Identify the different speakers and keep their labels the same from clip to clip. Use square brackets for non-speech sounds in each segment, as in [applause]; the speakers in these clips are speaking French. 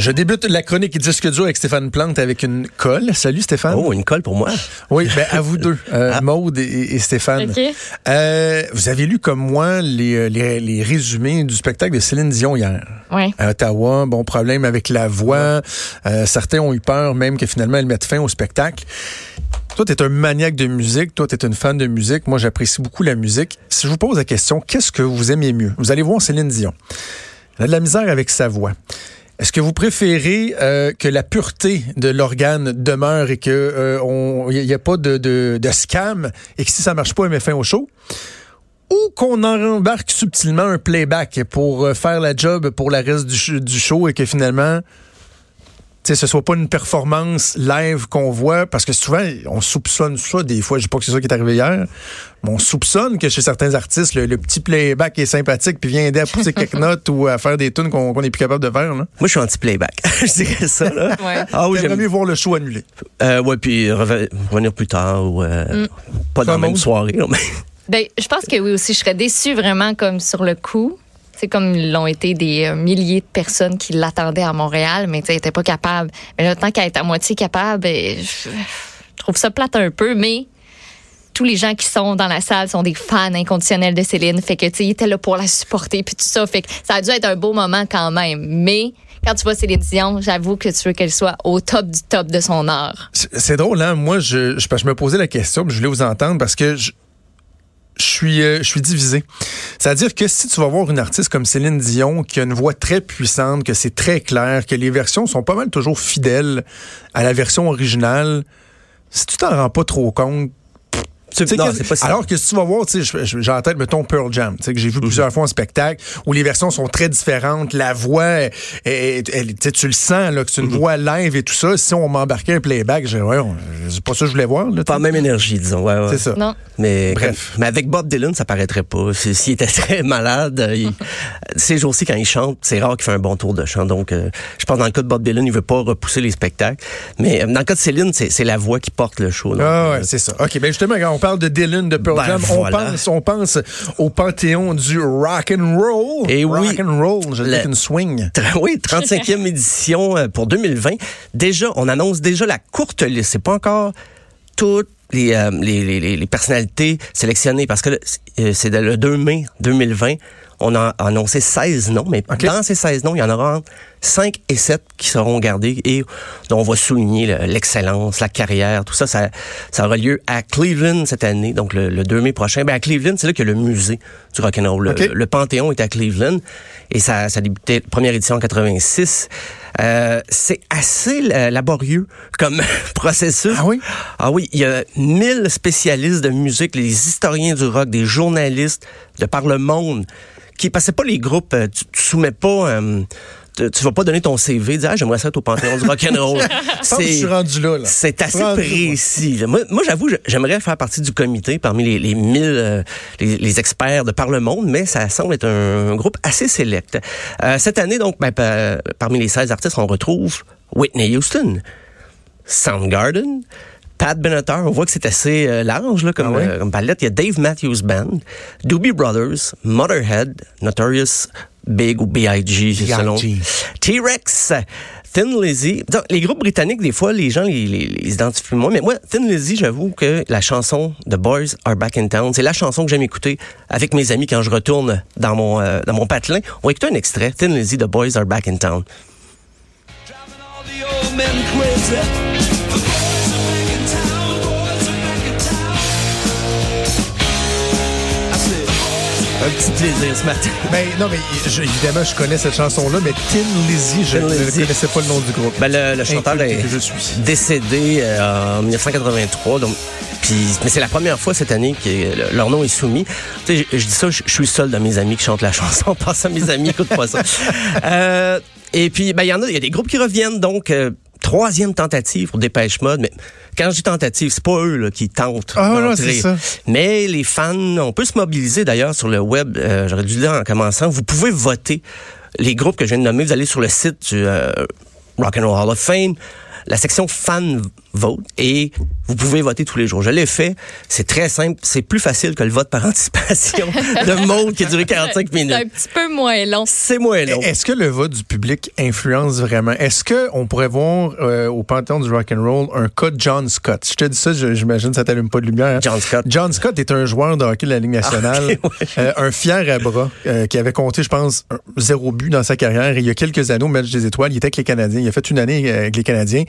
Speaker 1: Je débute la chronique Disque dur avec Stéphane Plante avec une colle. Salut Stéphane.
Speaker 2: Oh, une colle pour moi.
Speaker 1: Oui, ben à vous deux, euh,
Speaker 2: Ah.
Speaker 1: Maude et, et Stéphane.
Speaker 3: OK.
Speaker 1: Euh, vous avez lu comme moi les, euh, les, les résumés du spectacle de Céline Dion hier.
Speaker 3: Ouais.
Speaker 1: À Ottawa, bon problème avec la voix. Euh, certains ont eu peur même que finalement elle mette fin au spectacle. Toi, tu es un maniaque de musique, toi, tu es une fan de musique. Moi, j'apprécie beaucoup la musique. Si je vous pose la question, qu'est-ce que vous aimez mieux? Vous allez voir Céline Dion. Elle a de la misère avec sa voix. Est-ce que vous préférez euh, que la pureté de l'organe demeure et que euh, il n'y a pas de, scam et que si ça marche pas, elle met fin au show? Ou qu'on en embarque subtilement un playback pour euh, faire la job pour la reste du show et que finalement, tu sais, ce soit pas une performance live qu'on voit, parce que souvent, on soupçonne ça des fois. Je dis pas que c'est ça qui est arrivé hier, mais on soupçonne que chez certains artistes, le, le petit playback est sympathique puis vient aider à pousser quelques [laughs] notes ou à faire des tunes qu'on qu'on est plus capable de faire. Là.
Speaker 2: Moi, je suis anti-playback. [laughs] je dirais ça, là.
Speaker 3: Ouais.
Speaker 2: Ah oui,
Speaker 1: J'aimerais
Speaker 2: j'aime
Speaker 1: mieux voir le show annulé.
Speaker 2: euh, Ouais, puis reve- revenir plus tard ou euh, pas dans la même soirée. là, mais-
Speaker 3: Ben, je pense que oui aussi, je serais déçue vraiment comme sur le coup. C'est comme l'ont été des euh, milliers de personnes qui l'attendaient à Montréal, mais tu sais, elle était pas capable. Mais là, tant qu'elle est à moitié capable, ben, je, trouve ça plate un peu, mais tous les gens qui sont dans la salle sont des fans inconditionnels de Céline. Fait que, tu là pour la supporter puis tout ça. Fait que ça a dû être un beau moment quand même. Mais quand tu vois Céline Dion, j'avoue que tu veux qu'elle soit au top du top de son art.
Speaker 1: C'est drôle, hein? Moi, je, me posais la question, je voulais vous entendre parce que je, je suis, euh, je suis divisé. C'est-à-dire que si tu vas voir une artiste comme Céline Dion, qui a une voix très puissante, que c'est très clair, que les versions sont pas mal toujours fidèles à la version originale, si tu t'en rends pas trop compte,
Speaker 2: non, pas
Speaker 1: alors que si tu vas voir, j'ai en tête, mettons, Pearl Jam, tu sais, que j'ai
Speaker 2: Mhm.
Speaker 1: vu plusieurs fois en spectacle, où les versions sont très différentes, la voix, est- est- elle- tu sais, tu le sens, là, que c'est une
Speaker 2: Mhm.
Speaker 1: voix live et tout ça. Si on m'embarquait un playback, j'ai ouais, c'est pas ça que je voulais voir, là.
Speaker 2: Pas la même énergie, disons. Ouais, ouais.
Speaker 1: C'est ça.
Speaker 3: Non.
Speaker 2: Mais,
Speaker 1: Bref.
Speaker 2: mais avec Bob Dylan, ça paraîtrait pas. S'il était [laughs] très malade, il- ces jours-ci, quand il chante, c'est rare qu'il fait un bon tour de chant. Donc, euh, je pense dans le cas de Bob Dylan, il veut pas repousser les spectacles. Mais euh, dans le cas de Céline, c'est la voix qui porte le show. donc,
Speaker 1: Ah ouais,
Speaker 2: euh,
Speaker 1: c'est ça. OK, ben justement, on parle de Dylan, de Pearl
Speaker 2: Ben,
Speaker 1: Jam,
Speaker 2: voilà.
Speaker 1: on, pense, on pense au panthéon du rock and roll.
Speaker 2: Eh oui.
Speaker 1: Rock and roll, je
Speaker 2: Le-
Speaker 1: une swing. [laughs]
Speaker 2: Oui, 35e [laughs] édition euh, pour 2020. Déjà, on annonce déjà la courte liste. C'est pas encore toutes les, euh, les, les, les- les personnalités sélectionnées parce que euh, c'est le 2 mai 2020. On a annoncé 16 noms, mais dans ces 16 noms, il y en aura entre 5 et 7 qui seront gardés et dont on va souligner le- l'excellence, la carrière, tout ça, ça. Ça aura lieu à Cleveland cette année, donc le, le 2 mai prochain. Ben à Cleveland, c'est là qu'il y a le musée du rock'n'roll. Le, le Panthéon est à Cleveland et ça, ça a débuté première édition en 86. Euh, c'est assez euh, laborieux comme [laughs] processus.
Speaker 1: Ah oui?
Speaker 2: Ah oui, il y a 1000 spécialistes de musique, les historiens du rock, des journalistes de par le monde qui c'est pas les groupes, euh, tu, tu soumets pas euh, tu, vas pas donner ton CV, dire ah, j'aimerais ça être au Panthéon du rock'n'roll. [laughs]
Speaker 1: Je pense que je suis rendu là. là.
Speaker 2: C'est
Speaker 1: suis
Speaker 2: assez
Speaker 1: rendu
Speaker 2: précis. là. Moi, moi, j'avoue, j'aimerais faire partie du comité parmi les, les 1000 euh, les, les experts de par le monde, mais ça semble être un, groupe assez sélect. Euh, cette année, donc, ben, pa- parmi les 16 artistes, on retrouve Whitney Houston, Soundgarden, Pat Benatar, on voit que c'est assez euh, large là, comme,
Speaker 1: Ah ouais?
Speaker 2: euh, comme palette. Il y a Dave Matthews Band, Doobie Brothers, Motherhead, Notorious Big ou B.I.G.
Speaker 1: B.I.G..
Speaker 2: selon T-Rex, Thin Lizzy. Donc, les groupes britanniques, des fois, les gens les, les, les identifient moins. Mais moi, Thin Lizzy, j'avoue que la chanson The Boys Are Back in Town, c'est la chanson que j'aime écouter avec mes amis quand je retourne dans mon, euh, dans mon patelin. On va écouter un extrait. Thin Lizzy, The Boys Are Back in Town. Un petit plaisir ce matin.
Speaker 1: Ben, non, mais je- évidemment, je connais cette chanson-là, mais Tin Lizzy, je ne connaissais pas le nom du groupe.
Speaker 2: Ben, le, le chanteur est
Speaker 1: je suis.
Speaker 2: décédé euh, en 1983. Donc, Puis, mais c'est la première fois cette année que le- leur nom est soumis. Tu sais, je, je dis ça, je, je suis seul de mes amis qui chante la [laughs] chanson. Passe à mes amis, écoute pas ça. [laughs] Euh, et puis, ben, il y en a, il y a des groupes qui reviennent. Donc, euh, troisième tentative pour Dépêche Mode. Mais quand je dis tentative, c'est pas eux là, qui tentent.
Speaker 1: Ah,
Speaker 2: d'entrer. Mais les fans, on peut se mobiliser d'ailleurs sur le web. euh, J'aurais dû le dire en commençant. Vous pouvez voter les groupes que je viens de nommer. Vous allez sur le site du euh, Rock and Roll Hall of Fame, la section fan vote, et vous pouvez voter tous les jours. Je l'ai fait. C'est très simple. C'est plus facile que le vote par [laughs] anticipation de Mode qui a duré 45
Speaker 3: C'est un
Speaker 2: minutes.
Speaker 3: petit peu moins long.
Speaker 2: C'est moins long.
Speaker 1: Est-ce que le vote du public influence vraiment? Est-ce qu'on pourrait voir euh, au Panthéon du rock and roll un cas de John Scott? Je te dis ça, j'imagine que ça t'allume pas de lumière. hein?
Speaker 2: John Scott.
Speaker 1: John Scott est un joueur de hockey de la Ligue nationale,
Speaker 2: Ah, ouais.
Speaker 1: euh, un fier à bras, euh, qui avait compté, je pense, zéro but dans sa carrière. Et il y a quelques années au match des étoiles, il était avec les Canadiens. Il a fait une année avec les Canadiens.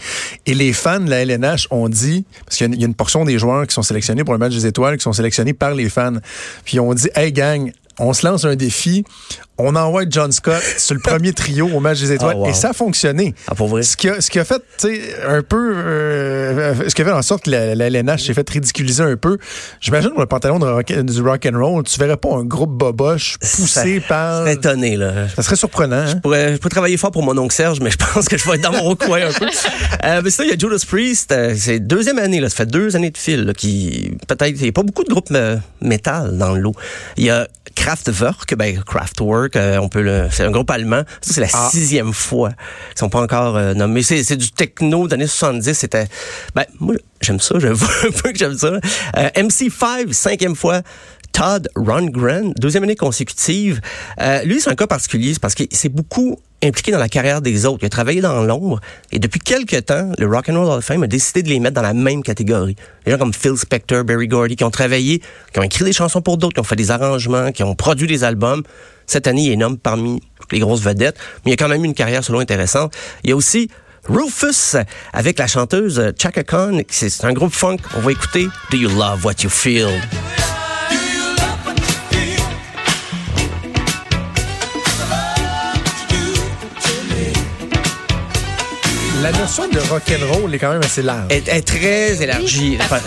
Speaker 1: Et les fans de la Ont dit, parce qu'il y a une portion des joueurs qui sont sélectionnés pour le match des étoiles, qui sont sélectionnés par les fans. Puis on dit, hey gang, on se lance un défi. On envoie John Scott [laughs] sur le premier trio au match des étoiles.
Speaker 2: Oh, wow.
Speaker 1: Et ça a fonctionné.
Speaker 2: Ah, pour vrai?
Speaker 1: Ce qui a, ce qui a fait, un peu, euh, ce qui a fait en sorte que la, la LNH s'est fait ridiculiser un peu. J'imagine pour le pantalon de rock- du rock and roll, tu verrais pas un groupe boboche poussé
Speaker 2: Ça-
Speaker 1: par.
Speaker 2: Serais étonné, là.
Speaker 1: Ça serait surprenant. Hein?
Speaker 2: Je pourrais, je pourrais travailler fort pour mon oncle Serge, mais je pense que je vais être dans mon [laughs] coin un peu. Euh, mais sinon, il y a Judas Priest. euh, c'est deuxième année, là. Ça fait deux années de fil, là, qui, peut-être, il n'y a pas beaucoup de groupes euh, métal dans le lot. Il y a Kraftwerk, ben, Kraftwerk, euh, on peut le, c'est un groupe allemand. Ça, c'est la
Speaker 1: Ah.
Speaker 2: sixième fois qu'ils sont pas encore euh, nommés. C'est, c'est du techno des années 70. C'était, ben, moi, j'aime ça. [laughs] J'avoue un peu que j'aime ça. Euh, MC5, cinquième fois. Todd Rundgren, deuxième année consécutive. Euh, lui, c'est un cas particulier c'est parce qu'il s'est beaucoup impliqué dans la carrière des autres. Il a travaillé dans l'ombre et depuis quelques temps, le Rock and Roll Hall of Fame a décidé de les mettre dans la même catégorie. Des gens comme Phil Spector, Barry Gordy, qui ont travaillé, qui ont écrit des chansons pour d'autres, qui ont fait des arrangements, qui ont produit des albums. Cette année, il est nommé parmi les grosses vedettes, mais il a quand même eu une carrière selon intéressante. Il y a aussi Rufus avec la chanteuse Chaka Khan. C'est un groupe funk. On va écouter Do You Love What You Feel?
Speaker 1: La notion de rock and roll est quand même assez large.
Speaker 2: est, est très élargie. Enfin,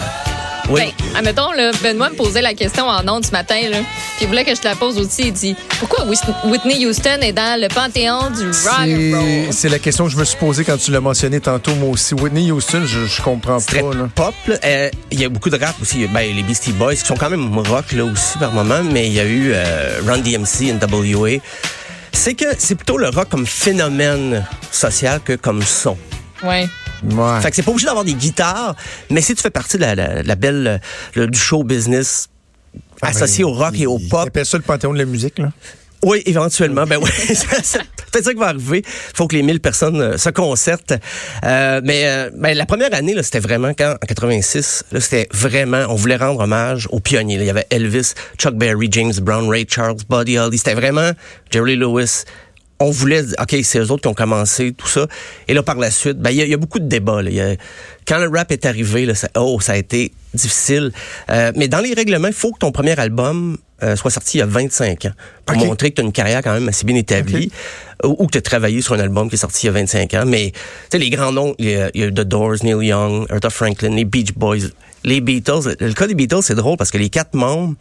Speaker 2: oui.
Speaker 3: Ben, admettons, là, Benoît me posait la question en ondes ce matin, là, puis il voulait que je te la pose aussi. Il dit Pourquoi Whitney Houston est dans le panthéon du rock and
Speaker 1: C'est-
Speaker 3: roll?
Speaker 1: C'est la question que je me suis posée quand tu l'as mentionné tantôt, moi aussi. Whitney Houston, je, je comprends
Speaker 2: très
Speaker 1: pas. Là.
Speaker 2: pop. là. Euh, Il y a beaucoup de rap aussi. Ben, les Beastie Boys qui sont quand même rock là aussi par moment, mais il y a eu euh, Run DMC, NWA. C'est que c'est plutôt le rock comme phénomène social que comme son.
Speaker 3: Ouais.
Speaker 1: Ouais.
Speaker 2: Fait que c'est pas obligé d'avoir des guitares, mais si tu fais partie de la, la- la belle, le- du show business
Speaker 1: Ah,
Speaker 2: associé
Speaker 1: ben,
Speaker 2: au rock et au pop,
Speaker 1: Il appelle ça le panthéon de la musique. Là.
Speaker 2: Oui, éventuellement. Ben oui, [laughs] peut-être ça qui va arriver. Il faut que les 1000 personnes euh, se concertent. Euh, mais euh, ben, la première année, c'était vraiment quand, en 86, là, c'était vraiment, on voulait rendre hommage aux pionniers. là. Il y avait Elvis, Chuck Berry, James Brown, Ray Charles, Buddy Holly. C'était vraiment Jerry Lewis. On voulait, OK, c'est eux autres qui ont commencé tout ça. Et là, par la suite, ben, il y, a- il y a beaucoup de débats. là. Y quand le rap est arrivé, là, ça, oh, ça a été difficile. Euh, mais dans les règlements, il faut que ton premier album euh, soit sorti il y a 25 ans pour montrer que tu as une carrière quand même assez bien établie ou, ou que tu as travaillé sur un album qui est sorti il y a 25 ans. Mais tu sais, les grands noms, il y, a, il y a The Doors, Neil Young, Aretha Franklin, les Beach Boys, les Beatles. Le cas des Beatles, c'est drôle parce que les quatre membres,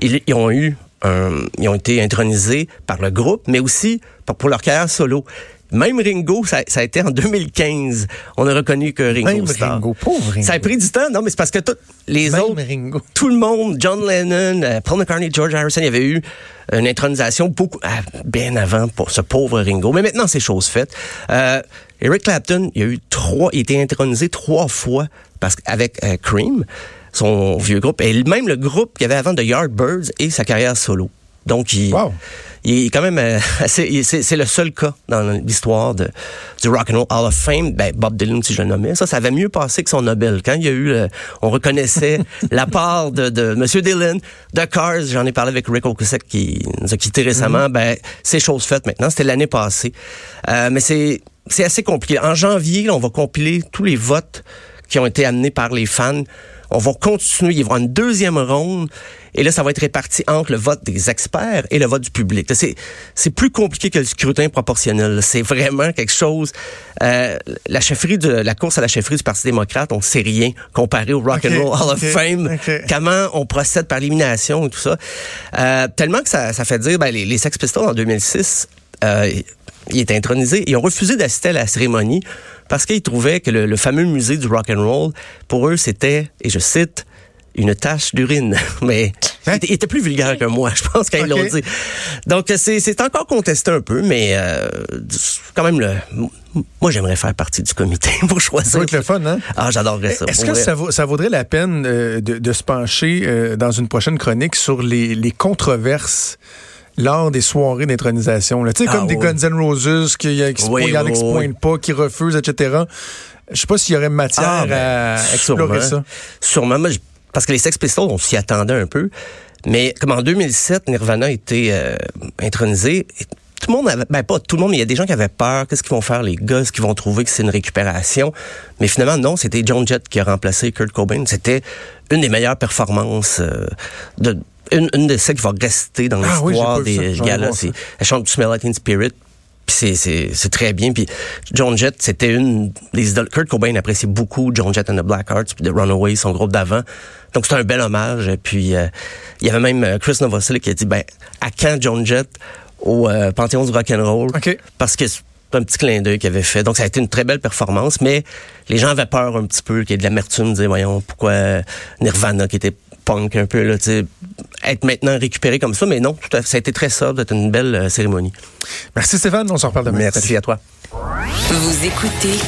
Speaker 2: ils, ils ont eu un- ils ont été intronisés par le groupe, mais aussi par- pour leur carrière solo. Même Ringo, ça, ça a été en 2015. On a reconnu que Ringo
Speaker 1: Même. Ringo, pauvre Ringo.
Speaker 2: Ça a pris du temps, non, mais c'est parce que tous les
Speaker 1: Même
Speaker 2: autres,
Speaker 1: Ringo.
Speaker 2: tout le monde, John Lennon, euh, Paul McCartney, George Harrison, il y avait eu une intronisation beaucoup ah, bien avant pour ce pauvre Ringo. Mais maintenant, c'est chose faite. Euh, Eric Clapton, il y a eu trois, il a été intronisé trois fois parce qu'avec euh, Cream, son vieux groupe, et même le groupe qu'il y avait avant de Yardbirds et sa carrière solo. Donc, il,
Speaker 1: Wow.
Speaker 2: il est quand même euh, [laughs] c'est, le seul cas dans l'histoire de, du Rock and Roll Hall of Fame. Ben, Bob Dylan, si je le nommais, ça, ça avait mieux passé que son Nobel. Quand il y a eu, le- on reconnaissait [laughs] la part de, de Monsieur Dylan, de Cars, j'en ai parlé avec Rick Ocasek qui nous a quittés récemment. Ben, c'est chose faite maintenant. C'était l'année passée. Euh, mais c'est, c'est assez compliqué. En janvier, là, on va compiler tous les votes qui ont été amenés par les fans On va continuer. Il y aura une deuxième ronde. Et là, ça va être réparti entre le vote des experts et le vote du public. C'est, plus compliqué que le scrutin proportionnel. C'est vraiment quelque chose. Euh, la chefferie de la course à la chefferie du Parti démocrate, on sait rien comparé au Rock and Roll Hall of Fame. Comment on procède par élimination et tout ça. Euh, tellement que ça, ça fait dire, ben, les, les Sex Pistols en 2006, euh, il est intronisé. Ils ont refusé d'assister à la cérémonie parce qu'ils trouvaient que le, le fameux musée du rock and roll, pour eux, c'était, et je cite, une tache d'urine. [laughs] Mais
Speaker 1: Hein?
Speaker 2: il, était, plus vulgaire que moi, je pense, quand ils l'ont dit. Donc, c'est encore contesté un peu, mais euh, quand même, le, moi, j'aimerais faire partie du comité [laughs] pour
Speaker 1: Ça
Speaker 2: choisir.
Speaker 1: va être le fun, hein?
Speaker 2: Ah, j'adorerais ça.
Speaker 1: Est-ce que ça, vaut- ça vaudrait la peine euh, de, de se pencher euh, dans une prochaine chronique sur les, les controverses lors des soirées d'intronisation? Tu sais,
Speaker 2: Ah,
Speaker 1: comme des. Guns N' Roses, qui a- qui se
Speaker 2: Oui, oui,
Speaker 1: qui pointent pas, qui refusent, etc. Je sais pas s'il y aurait matière
Speaker 2: Ah, ben,
Speaker 1: à explorer
Speaker 2: sûrement.
Speaker 1: ça.
Speaker 2: Sûrement. Moi, parce que les Sex Pistols, on s'y attendait un peu. Mais comme en 2007, Nirvana a été euh, intronisé, et tout le monde avait, ben pas tout le monde, mais il y a des gens qui avaient peur. Qu'est-ce qu'ils vont faire, les gars? Est-ce qu'ils vont trouver que c'est une récupération? Mais finalement, non, c'était John Jett qui a remplacé Kurt Cobain. C'était une des meilleures performances euh, de une, une de celles qui va rester dans
Speaker 1: Ah oui,
Speaker 2: l'histoire
Speaker 1: ça.
Speaker 2: des
Speaker 1: ai
Speaker 2: galas. C'est- Elle chante Smell Like Teen Spirit. Puis c'est, c'est, c'est très bien. Puis John Jett, c'était une des idoles. Kurt Cobain appréciait beaucoup John Jett and the Blackhearts, puis The Runaways, son groupe d'avant. Donc c'était un bel hommage. Puis euh, il y avait même euh, Chris Novoselic qui a dit, ben, à quand John Jett au euh, Panthéon du rock'n'roll?
Speaker 1: OK.
Speaker 2: Parce que c'est un petit clin d'œil qu'il avait fait. Donc ça a été une très belle performance, mais les gens avaient peur un petit peu, qu'il y ait de l'amertume, dire, voyons, pourquoi Nirvana qui était punk un peu, là, tu sais, être maintenant récupéré comme ça. Mais non, tout à fait, ça a été très sobre, c'était une belle euh, cérémonie.
Speaker 1: Merci Stéphane, on s'en reparle demain.
Speaker 2: Merci à toi.
Speaker 4: Vous écoutez